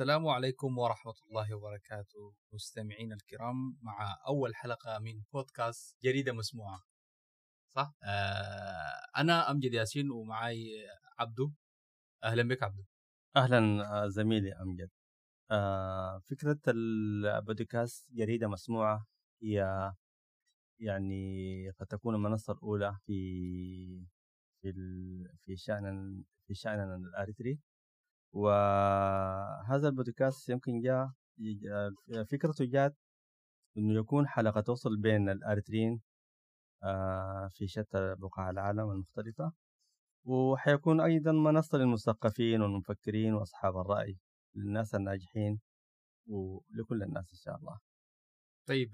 السلام عليكم ورحمة الله وبركاته مستمعينا الكرام مع أول حلقة من بودكاست جريدة مسموعة. صح؟ آه أنا أمجد ياسين ومعاي عبدو. أهلا بك عبدو. أهلا آه، زميلي أمجد. آه، فكرة البودكاست جريدة مسموعة هي يعني قد تكون المنصة الأولى في في في شأن في شاننا الأريتري. وهذا البودكاست يمكن جاء جاء- فكرته جات إنه يكون حلقة توصل بين الاريتريين آه، في شتى بقاع العالم المختلفة وحيكون أيضا منصة للمثقفين والمفكرين وأصحاب الرأي للناس الناجحين ولكل الناس إن شاء الله. طيب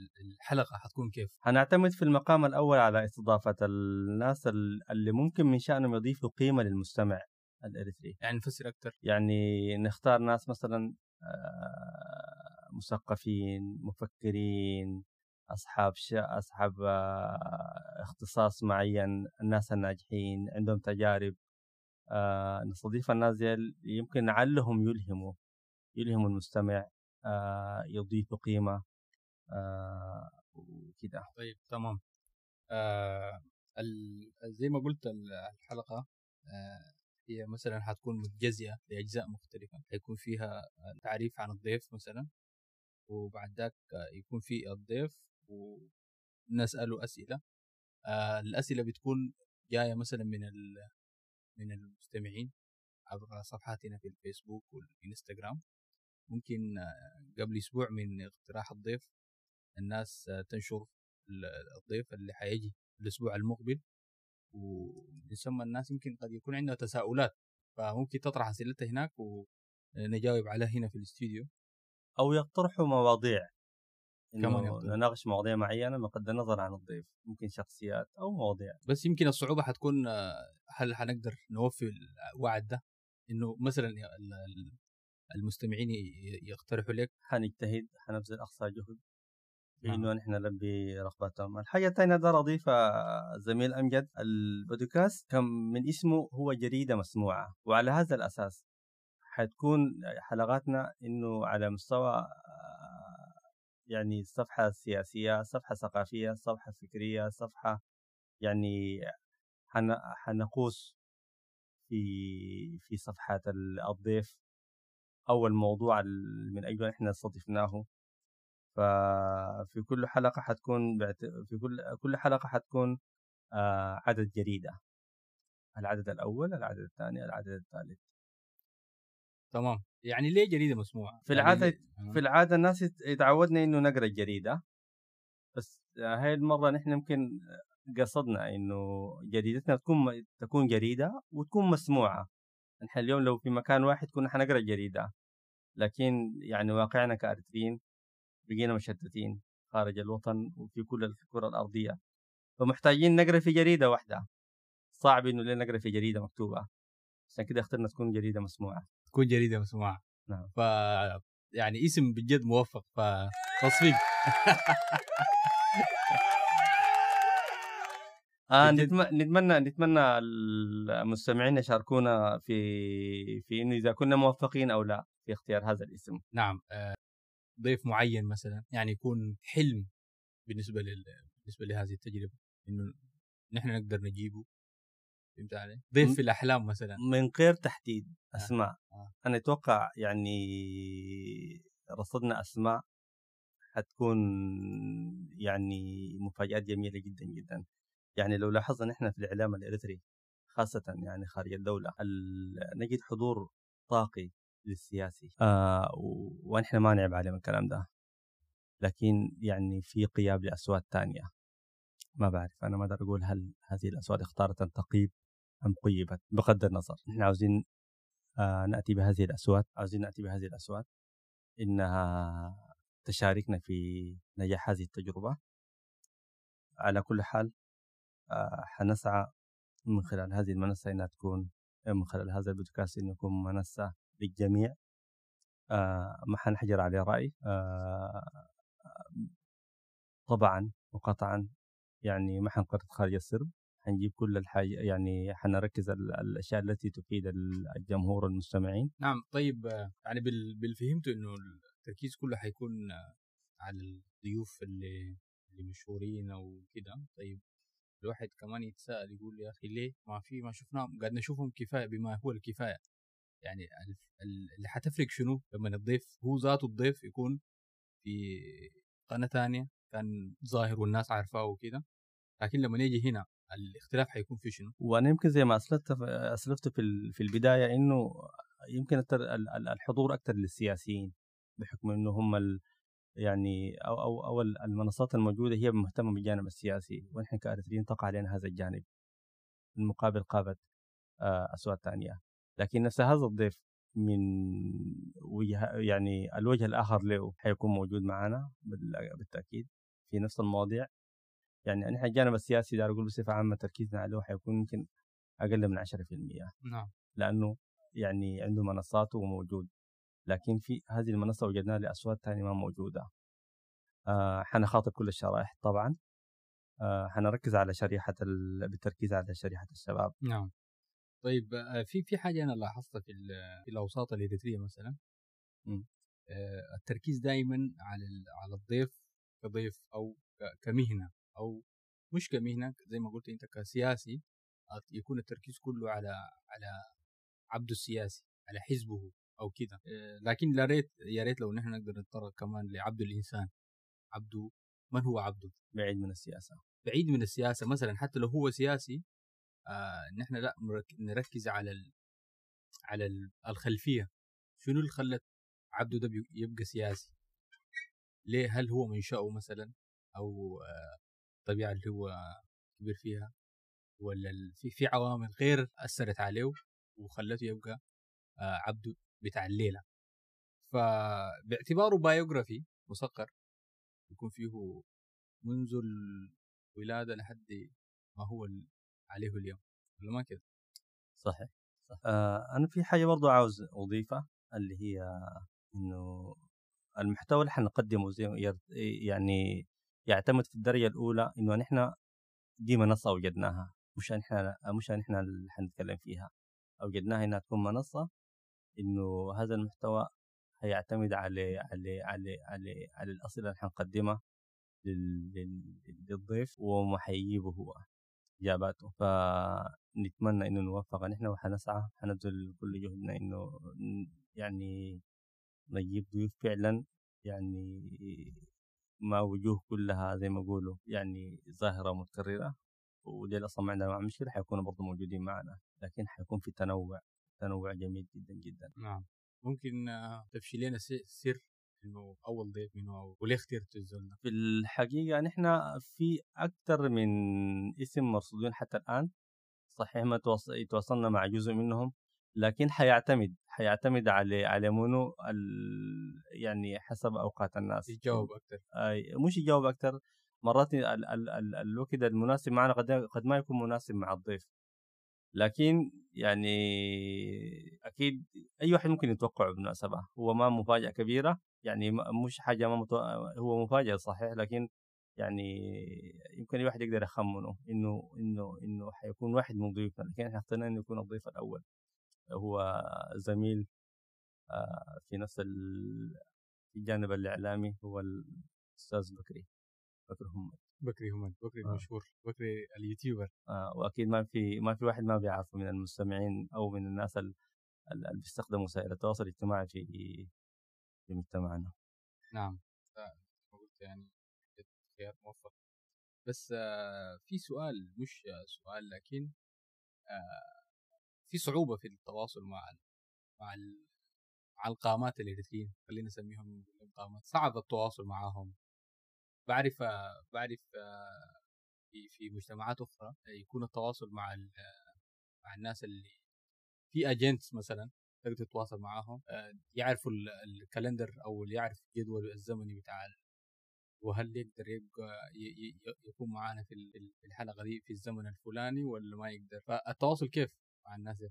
ال- ال- ال- الحلقة حتكون كيف؟ هنعتمد في المقام الأول على استضافة الناس ال- اللي ممكن من شأنهم يضيفوا قيمة للمستمع الإريتري. يعني نفسر أكثر يعني نختار ناس مثلا آه، مثقفين مفكرين أصحاب ش... أصحاب آه، اختصاص معين الناس الناجحين عندهم تجارب. آه، نستضيف الناس دي يمكن لعلهم يلهموا يلهموا المستمع آه، يضيفوا قيمة. آه، وكده. طيب تمام. آه زي ما قلت ال- الحلقة آه هي مثلا حتكون متجزئة لأجزاء مختلفة. حيكون فيها تعريف عن الضيف مثلا وبعد ذاك آه، يكون في الضيف ونسأله أسئلة. آه الأسئلة بتكون جاية مثلا من من المستمعين عبر صفحاتنا في الفيسبوك والإنستغرام. ممكن آه، قبل أسبوع من اقتراح الضيف الناس آه، تنشر ال- الضيف اللي حيجي الأسبوع المقبل ثم الناس يمكن قد يكون عندها تساؤلات فممكن تطرح اسئلتها هناك ونجاوب عليها هنا في الاستوديو. أو يقترحوا مواضيع. كمان. نناقش مواضيع معينة بغض النظر عن الضيف ممكن شخصيات أو مواضيع. بس يمكن الصعوبة حتكون آه، هل حنقدر نوفي الوعد ده؟ إنه مثلا ال- ال- المستمعين يقترحوا لك؟ حنجتهد حنبذل أقصى جهد. في نعم. نحن نلبي رغبتهم الحاجة الثانية أقدر اضيفها زميل أمجد. البودكاست كم من اسمه هو جريدة مسموعة وعلى هذا الأساس حتكون حلقاتنا إنه على مستوى آه، يعني صفحة سياسية صفحة ثقافية صفحة فكرية صفحة يعني حن- حنقوس في في صفحات ال- الضيف أو الموضوع ال- من اجله إحنا استضفناه ففي كل حلقة حتكون بعت- في كل كل حلقة حتكون آه، عدد جريده العدد الأول العدد الثاني العدد الثالث. تمام. يعني ليه جريده مسموعة؟ في يعني العادة آه. في العادة الناس يت- يتعودنا إنه نقرأ الجريده بس آه، هاي المرة نحن يمكن قصدنا إنه جريدتنا تكون تكون جريده وتكون مسموعة. نحن اليوم لو في مكان واحد كنا حنقرأ الجريده لكن يعني واقعنا كارترين بقينا مشتتين خارج الوطن وفي كل الكرة الأرضية. فمحتاجين نقرأ في جريدة واحدة. صعب إنه ليه نقرأ في جريدة مكتوبة. عشان كده اخترنا تكون جريدة مسموعة. تكون جريدة مسموعة. نعم. ف يعني اسم بجد موفق فتصفيق آه. نتم... نتمنى نتمنى المستمعين يشاركونا في في إنه إذا كنا موفقين أو لا في اختيار هذا الاسم. نعم آه، ضيف معين مثلا يعني يكون حلم بالنسبة لل... بالنسبة لهذه التجربة إنه نحن نقدر نجيبه فهمت علي؟ ضيف في الأحلام مثلا من غير تحديد أسماء آه. أنا أتوقع يعني رصدنا أسماء حتكون يعني مفاجآت جميلة جدا جدا يعني لو لاحظنا نحن في الإعلام الاريتري خاصة يعني خارج الدولة ال- نجد حضور طاقي للسياسي. آه ونحن ما نعيب عليهم الكلام ده. لكن يعني في قيام لأصوات تانية. ما بعرف أنا ما أقدر أقول هل هذه الأصوات اختارت أن تقيب أم قيبت بغض النظر. نحن عاوزين آه نأتي بهذه الأصوات عاوزين نأتي بهذه الأصوات إنها تشاركنا في نجاح هذه التجربة. على كل حال آه حنسعى من خلال هذه المنصة إنها تكون من خلال هذا البودكاست إنه يكون منصة للجميع. آه ما حنحجر عليه رأي. آه طبعا وقطعا يعني ما حنقرر خارج السرب. حنجيب كل الحاجة يعني حنركز ال- الأشياء التي تفيد ال- الجمهور المستمعين نعم طيب يعني بال- بالفهمت إنه التركيز كله حيكون على الضيوف اللي اللي مشهورين أو كده. طيب الواحد كمان يتساءل يقول يا أخي ليه ما في ما شفناهم قاعد نشوفهم كفاية بما هو الكفاية. يعني ال- ال- اللي حتفرق شنو؟ لما الضيف هو ذاته الضيف يكون في قناة ثانية كان ظاهر والناس عارفاه وكده. لكن لما نيجي هنا الاختلاف حيكون في شنو؟ وأنا يمكن زي ما أسلفت أسلفت في في البداية إنه يمكن الحضور أكثر للسياسيين بحكم إنه هم ال يعني أو أو أو ال- المنصات الموجودة هي مهتمة بالجانب السياسي ونحن كأريتريين تقع علينا هذا الجانب المقابل قابت آه، اصوات ثانية لكن نفس هذا الضيف من وجهه يعني الوجه الآخر له حيكون موجود معنا بال- بالتأكيد في نفس المواضيع. يعني نحن الجانب السياسي دار أقول بصفة عامة تركيزنا عليه حيكون يمكن أقل من 10% نعم. لأنه يعني عنده منصاته وموجود لكن في هذه المنصة وجدنا لأصوات ثانية ما موجودة. آه حنخاطب كل الشرائح طبعا. آه حنركز على شريحة ال... بالتركيز على شريحة الشباب. نعم. طيب آه، في في حاجة أنا لاحظتها في في الأوساط الاريتريه مثلا مم. آه، التركيز دائما على على الضيف كضيف أو كمهنة أو مش كمهنة زي ما قلت أنت كسياسي يكون التركيز كله على على عبده السياسي على حزبه أو كده. آه، لكن لا ريت يا ريت لو نحن نقدر نتطرق كمان لعبد الإنسان. عبده من هو عبده؟ بعيد من السياسة. بعيد من السياسة مثلا حتى لو هو سياسي آه نحن لأ مرك- نركز على. على ال- الخلفية. شنو اللي خلت عبده ده يبقى سياسي؟ ليه؟ هل هو منشأه مثلا؟ أو آه الطبيعة اللي هو كبر فيها؟ ولا في في عوامل غير أثرت عليه وخلته يبقى آه عبده بتاع الليلة. فباعتباره بايوغرافي مسقر يكون فيه منذ الولادة لحد ما هو عليه اليوم ولا ما كده؟ صحيح صح. آه أنا في حاجة برضو عاوز أضيفها اللي هي إنه المحتوى اللي حنقدمه زي يعني يعتمد في الدرجة الأولى إنه نحن دي منصة أوجدناها مش إحنا مش إحنا اللي حنتكلم فيها. أوجدناها إنها تكون منصة إنه هذا المحتوى هيعتمد على على على على على الاسئله اللي حنقدمها لل- لل- للضيف وما حيجيبه هو. إجاباته. فنتمنى إنه نوفق. نحن وحنسعى. حنبذل كل جهدنا إنه ن- يعني نجيب ضيوف فعلا. يعني ما وجوه كلها زي ما يقولوا يعني ظاهرة متكررة. ودي أصلا ما عندنا مع مشكلة. حيكونوا برضه موجودين معنا. لكن حيكون في تنوع تنوع جميل جدا جدا. نعم. ممكن تفشي لنا سر إنه أول ضيف منه أو وليه اخترت الزول ده؟ في الحقيقة نحن في أكثر من اسم مرصودين حتى الآن. صحيح ما تواص- تواصلنا مع جزء منهم لكن حيعتمد حيعتمد على على منو ال- يعني حسب أوقات الناس. يجاوب أكثر مش يجاوب أكثر مرات ال ال ال الوقت المناسب معنا قد قد ما يكون مناسب مع الضيف. لكن يعني أكيد أي واحد ممكن يتوقع بالمناسبة. هو ما مفاجأة كبيرة يعني مش حاجة ما متو... هو مفاجأة صحيح لكن يعني يمكن أي واحد يقدر يخمنه إنه إنه إنه حيكون واحد من ضيوفنا. لكن إحنا اخترنا إنه يكون الضيف الأول. هو زميل آه، في نفس الجانب الإعلامي هو الأستاذ بكري. بكر هم بكري همد بكري آه. المشهور بكري اليوتيوبر. آه، وأكيد ما في ما في واحد ما بيعرفه من المستمعين أو من الناس ال- ال- اللي بيستخدموا وسائل التواصل الاجتماعي في في مجتمعنا. نعم. قلت يعني خيار موفق. بس آه، في سؤال مش آه، سؤال لكن آه، في صعوبة في التواصل مع مع مع القامات الإريتريين خلينا نسميهم قامات صعب التواصل معاهم. بعرف بعرف في في مجتمعات أخرى آه، يكون التواصل مع مع الناس اللي في agents مثلا تقدر تتواصل معاهم آه، يعرفوا ال- ال calendar أو اللي يعرف الجدول الزمني بتاع وهل يقدر يبقى يكون معانا في الحلقة دي في الزمن الفلاني ولا ما يقدر فالتواصل كيف مع الناس دي؟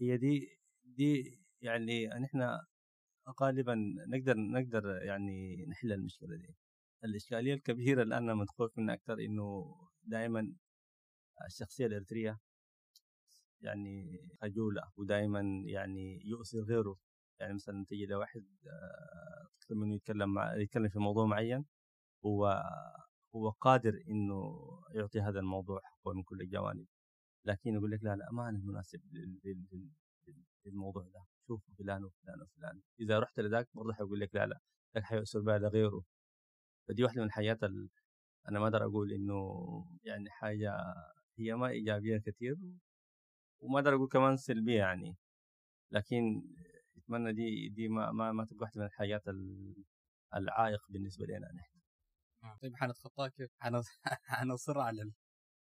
هي دي دي يعني نحن غالبا نقدر نقدر يعني نحل المشكلة دي الإشكالية الكبيرة اللي أنا مدخول منها أكثر إنه دائما الشخصية الاريتريه يعني خجولة ودائما يعني يؤذي غيره. يعني مثلا تجي لواحد آه، تطلب منه يتكلم مع يتكلم في موضوع معين هو هو قادر إنه يعطي هذا الموضوع حقه من كل الجوانب. لكن يقول لك لا لا ما أنا مناسب لل- لل- لل- للموضوع ده. شوف فلان وفلان وفلان. إذا رحت لذاك برضه حيقول لك لا لا ذاك حيؤثر بها لغيره فدي واحدة من الحاجات ال... أنا ما أقدر أقول إنه يعني حاجة هي ما إيجابية كثير وما أقدر أقول كمان سلبية يعني. لكن أتمنى دي دي ما ما, ما تبقى واحدة من الحاجات ال- العائق بالنسبة لنا نحن. طيب حنتخطاها كيف؟ حن- حنصر على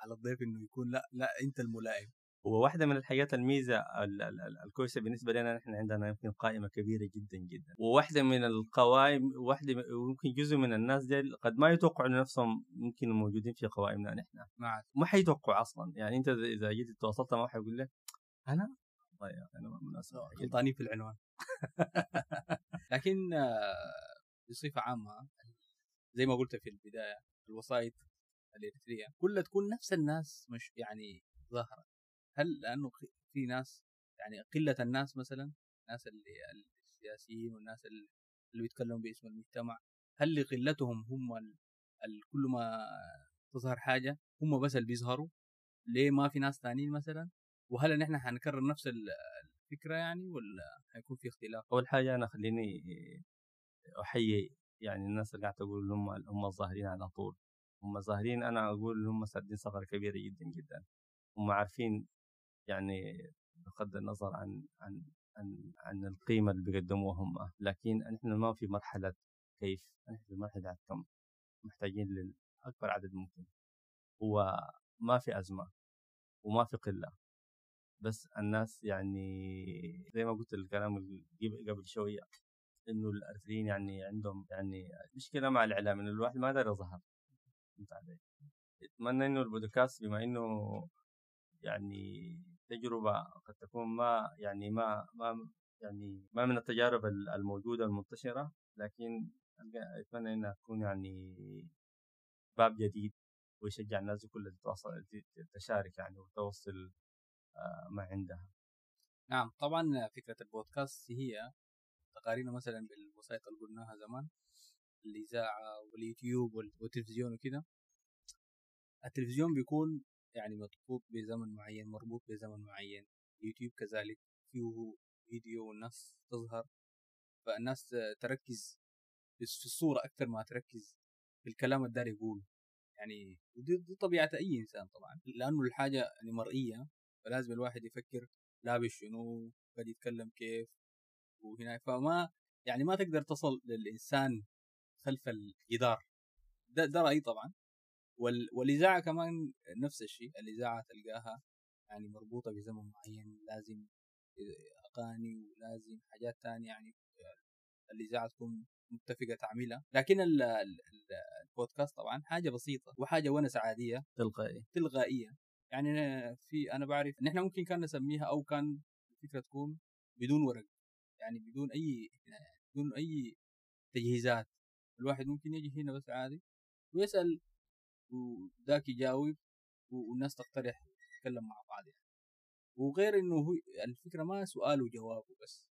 على الضيف إنه يكون لا لا أنت الملائم. وواحدة من الحاجات الميزة ال- ال- ال- الكويسة بالنسبة لنا نحن عندنا يمكن قائمة كبيرة جدا جدا. وواحدة من القوائم واحدة ويمكن جزء من الناس دي قد ما يتوقعوا نفسهم ممكن موجودين في قوائمنا نحن. مع ما حيتوقعوا أصلا. يعني أنت إذا جيت تواصلت معه حيقول لك أنا والله يا أخي أنا ما مناسب. غلطانين في العنوان. لكن آه، بصفة عامة زي ما قلت في البداية الوسائط الاريتريه كلها تكون نفس الناس مش يعني ظاهرة. هل لأنه في ناس يعني قلة الناس مثلا الناس اللي السياسيين والناس اللي بيتكلموا باسم المجتمع هل لقلتهم هم ال- كل ما تظهر حاجة هم بس اللي بيظهروا؟ ليه ما في ناس ثانيين مثلا؟ وهل نحن حنكرر نفس ال- الفكرة يعني ولا حيكون في اختلاف؟ أول حاجة أنا خليني أحيي يعني الناس اللي قاعدة تقول هم هم الظاهرين على طول. هم ظاهرين أنا أقول هم سادين ثغرة كبيرة جدا جدا. هم عارفين يعني بغض النظر عن عن عن عن القيمة اللي بيقدموها هم لكن نحن ما في مرحلة كيف نحن في مرحلة كم محتاجين لأكبر عدد ممكن. هو ما في أزمة وما في قلة. بس الناس يعني زي ما قلت الكلام قبل شوية إنه الارثريين يعني عندهم يعني مشكلة مع الإعلام إنه الواحد ما يقدر يظهر. فهمت علي؟ أتمنى إنه البودكاست بما إنه يعني تجربة قد تكون ما يعني ما ما يعني ما من التجارب ال- الموجودة المنتشرة لكن أتمنى إنها تكون يعني باب جديد ويشجع الناس كلها تتواصل تشارك يعني وتوصل آه، ما عندها. نعم طبعا فكرة البودكاست هي تقارينه مثلا بالوسائط اللي قلناها زمان الإذاعة واليوتيوب وال- والتلفزيون وكده. التلفزيون بيكون يعني مضبوط بزمن معين مربوط بزمن معين. اليوتيوب كذلك فيه فيديو والناس تظهر. فالناس تركز في الصورة أكثر ما تركز في الكلام اللي داري يقول يعني ودي دي طبيعة أي إنسان طبعا. لأنه الحاجة يعني مرئية فلازم الواحد يفكر لابس شنو قد يتكلم كيف وهنا. فما يعني ما تقدر تصل للإنسان خلف الجدار ده, ده رأيي طبعا. وال... والإذاعة كمان نفس الشيء الإذاعة تلقاها يعني مربوطة بزمن معين لازم أغاني ولازم حاجات تانية يعني الإذاعة تكون متفقة تعملها. لكن ال... ال... ال- البودكاست طبعا حاجة بسيطة وحاجة ونس عادية. تلقائي. تلغائية يعني في أنا بعرف إن إحنا ممكن كان نسميها أو كان الفكرة تكون بدون ورق. يعني بدون أي بدون أي تجهيزات. الواحد ممكن يجي هنا بس عادي ويسأل وذاك يجاوب والناس تقترح تتكلم مع بعض يعني. وغير إنه هو الفكرة ما سؤال وجواب بس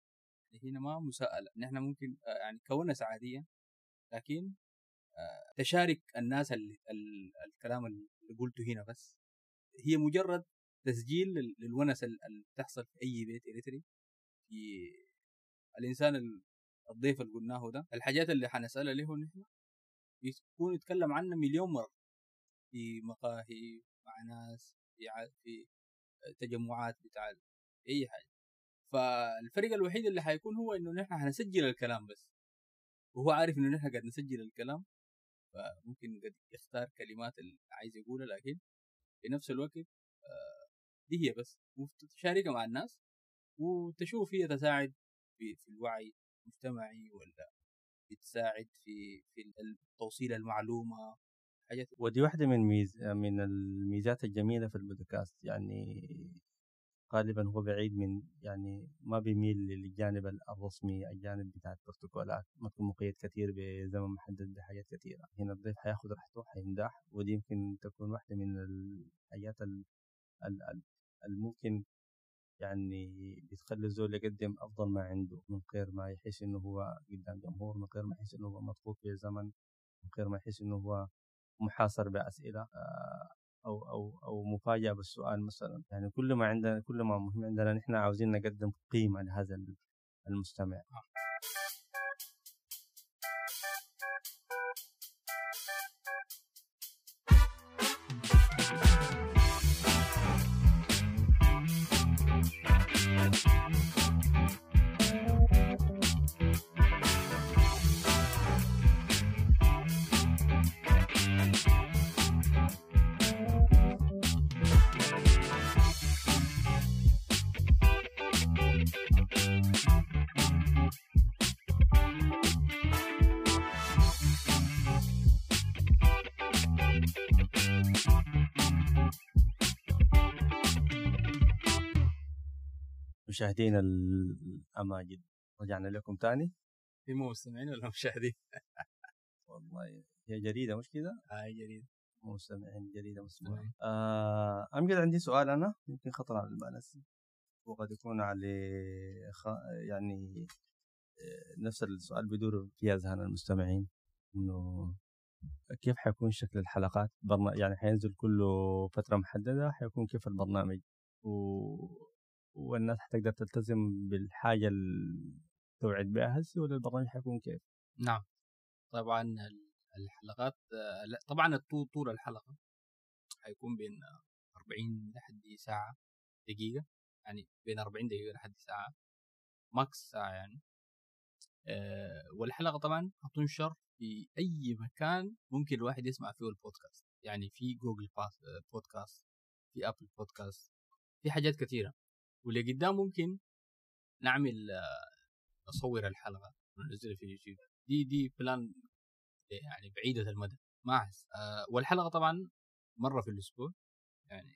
يعني هنا ما مساءلة. نحن ممكن آه، يعني كونسة عادية لكن آه، تشارك الناس ال ال الكلام اللي قلته هنا بس. هي مجرد تسجيل لل- للونس ال- اللي بتحصل في أي بيت اريتري في الإنسان ال- الضيف اللي قلناه ده. الحاجات اللي حنسالها له نحن يكون يتكلم عنها مليون مرة. في مقاهي مع ناس في تجمعات بتاع أي حاجة. فالفرق الوحيد اللي حيكون هو إنه نحن حنسجل الكلام بس. وهو عارف إنه نحن قاعد نسجل الكلام فممكن قد يختار كلمات اللي عايز يقولها لكن في نفس الوقت آه، دي هي بس. وتشاركها مع الناس وتشوف هي تساعد في, في الوعي المجتمعي ولا بتساعد في في توصيل المعلومة. حاجات ودي واحدة من ميز من الميزات الجميلة في البودكاست يعني غالبا هو بعيد من يعني ما بيميل للجانب الرسمي الجانب بتاع البروتوكولات ما تكون مقيد كثير بزمن محدد بحاجات كثيره هنا الضيف حياخذ راحته حيمدح ودي يمكن تكون واحدة من الحاجات الممكن يعني بتخلي الزول يقدم أفضل ما عنده من غير ما يحس إنه هو قدام جمهور من غير ما يحس إنه هو مضغوط في من غير ما يحس إنه هو محاصر بأسئلة آه، أو أو أو مفاجأة بالسؤال مثلا. يعني كل ما عندنا كل ما مهم عندنا نحن عاوزين نقدم قيمة لهذا المستمع. مشاهدينا الاماجد رجعنا لكم تاني. في مستمعين ولا مشاهدين؟ والله هي جريده مش كده؟ هاي جريده مستمعين جريده مستمعين آه امجد عندي سؤال أنا يمكن خطر على البال وقد يكون على خ... يعني آه، نفس السؤال بيدور في اذهان المستمعين. إنه كيف حيكون شكل الحلقات؟ برنا... يعني حينزل كل فترة محددة حيكون كيف البرنامج؟ و والناس حتقدر تلتزم بالحاجة اللي توعد بها. هسه ولا البرنامج حيكون كيف؟ نعم. طبعا الحلقات لا طبعا طول الحلقة حيكون بين 40 لحد ساعة دقيقة. يعني بين 40 دقيقة لحد ساعة ماكس ساعة يعني. أه والحلقة طبعا حتنشر في أي مكان ممكن الواحد يسمع فيه البودكاست. يعني في جوجل بودكاست في Apple Podcast في حاجات كثيرة. واللي قدام ممكن نعمل نصور الحلقة وننزلها في اليوتيوب. دي دي plan يعني بعيدة المدى. ما أحس أه والحلقة طبعا مرة في الأسبوع يعني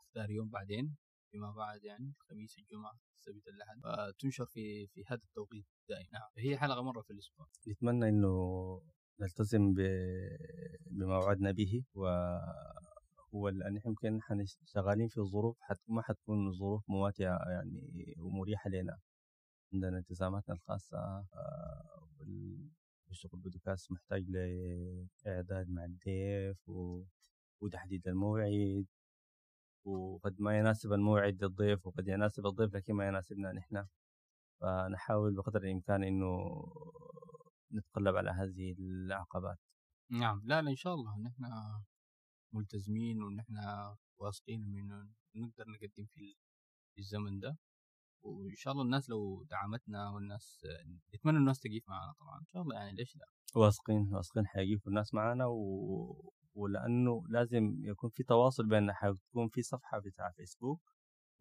أختار يوم بعدين فيما بعد يعني الخميس الجمعة السبت الأحد. فتنشر في في هذا التوقيت دائما. نعم فهي حلقة مرة في الأسبوع. نتمنى إنه نلتزم بما وعدنا به و هو لأن إحنا يمكن شغالين في ظروف حت ما حتكون ظروف مواتية يعني ومريحة لنا. عندنا التزاماتنا الخاصة آه، والشغل بودكاست محتاج لإعداد مع الضيف. وتحديد الموعد. وقد ما يناسب الموعد للضيف وقد يناسب الضيف لكن ما يناسبنا نحن. فنحاول بقدر الإمكان إنه نتقلب على هذه العقبات. نعم. لا لا إن شاء الله. نحن ملتزمين وإن إحنا واثقين إنه نقدر نقدم في الزمن ده. وإن شاء الله الناس لو دعمتنا والناس نتمنى الناس تقيف معنا طبعا. إن شاء الله يعني ليش لا؟ واثقين واثقين حيقيفوا الناس معنا و... ولأنه لازم يكون في تواصل بيننا. حيكون في صفحة بتاع فيسبوك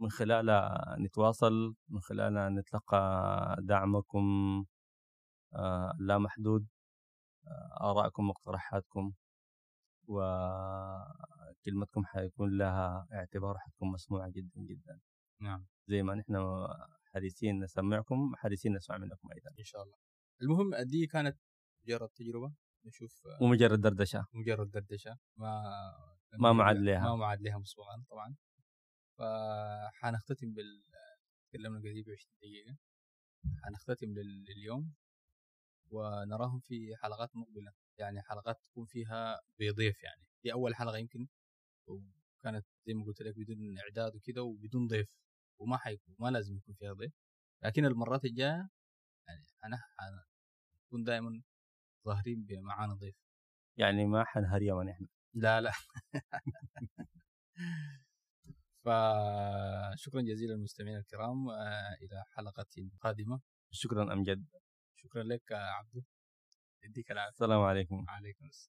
من خلالها نتواصل من خلالها نتلقى دعمكم آه لا محدود آه آرائكم مقترحاتكم. وكلمتكم حيكون لها اعتبار حتكون مسموعة جدا جدا. نعم. زي ما نحن حريصين نسمعكم حريصين نسمع منكم أيضا. إن شاء الله. المهم دي كانت مجرد تجربة نشوف ومجرد دردشة. مجرد دردشة. ما ما معد لها. ما معد لها مسبقا طبعا. فحنختتم بال تكلمنا قريب 20 دقيقة. حنختتم لليوم. ونراهم في حلقات مقبلة. يعني حلقات تكون فيها بضيف يعني. دي أول حلقة يمكن وكانت زي ما قلت لك بدون إعداد وكذا وبدون ضيف وما حيكون ما لازم يكون فيها ضيف. لكن المرات الجاية يعني أنا حنكون دائما ظاهرين معانا ضيف. يعني ما حنهر يوم إحنا. لا لا. فشكرا جزيلا للمستمعين الكرام آه، إلى حلقة قادمة. شكرا امجد شكرا لك عبدو. يديك العافية. السلام عليكم. وعليكم السلام.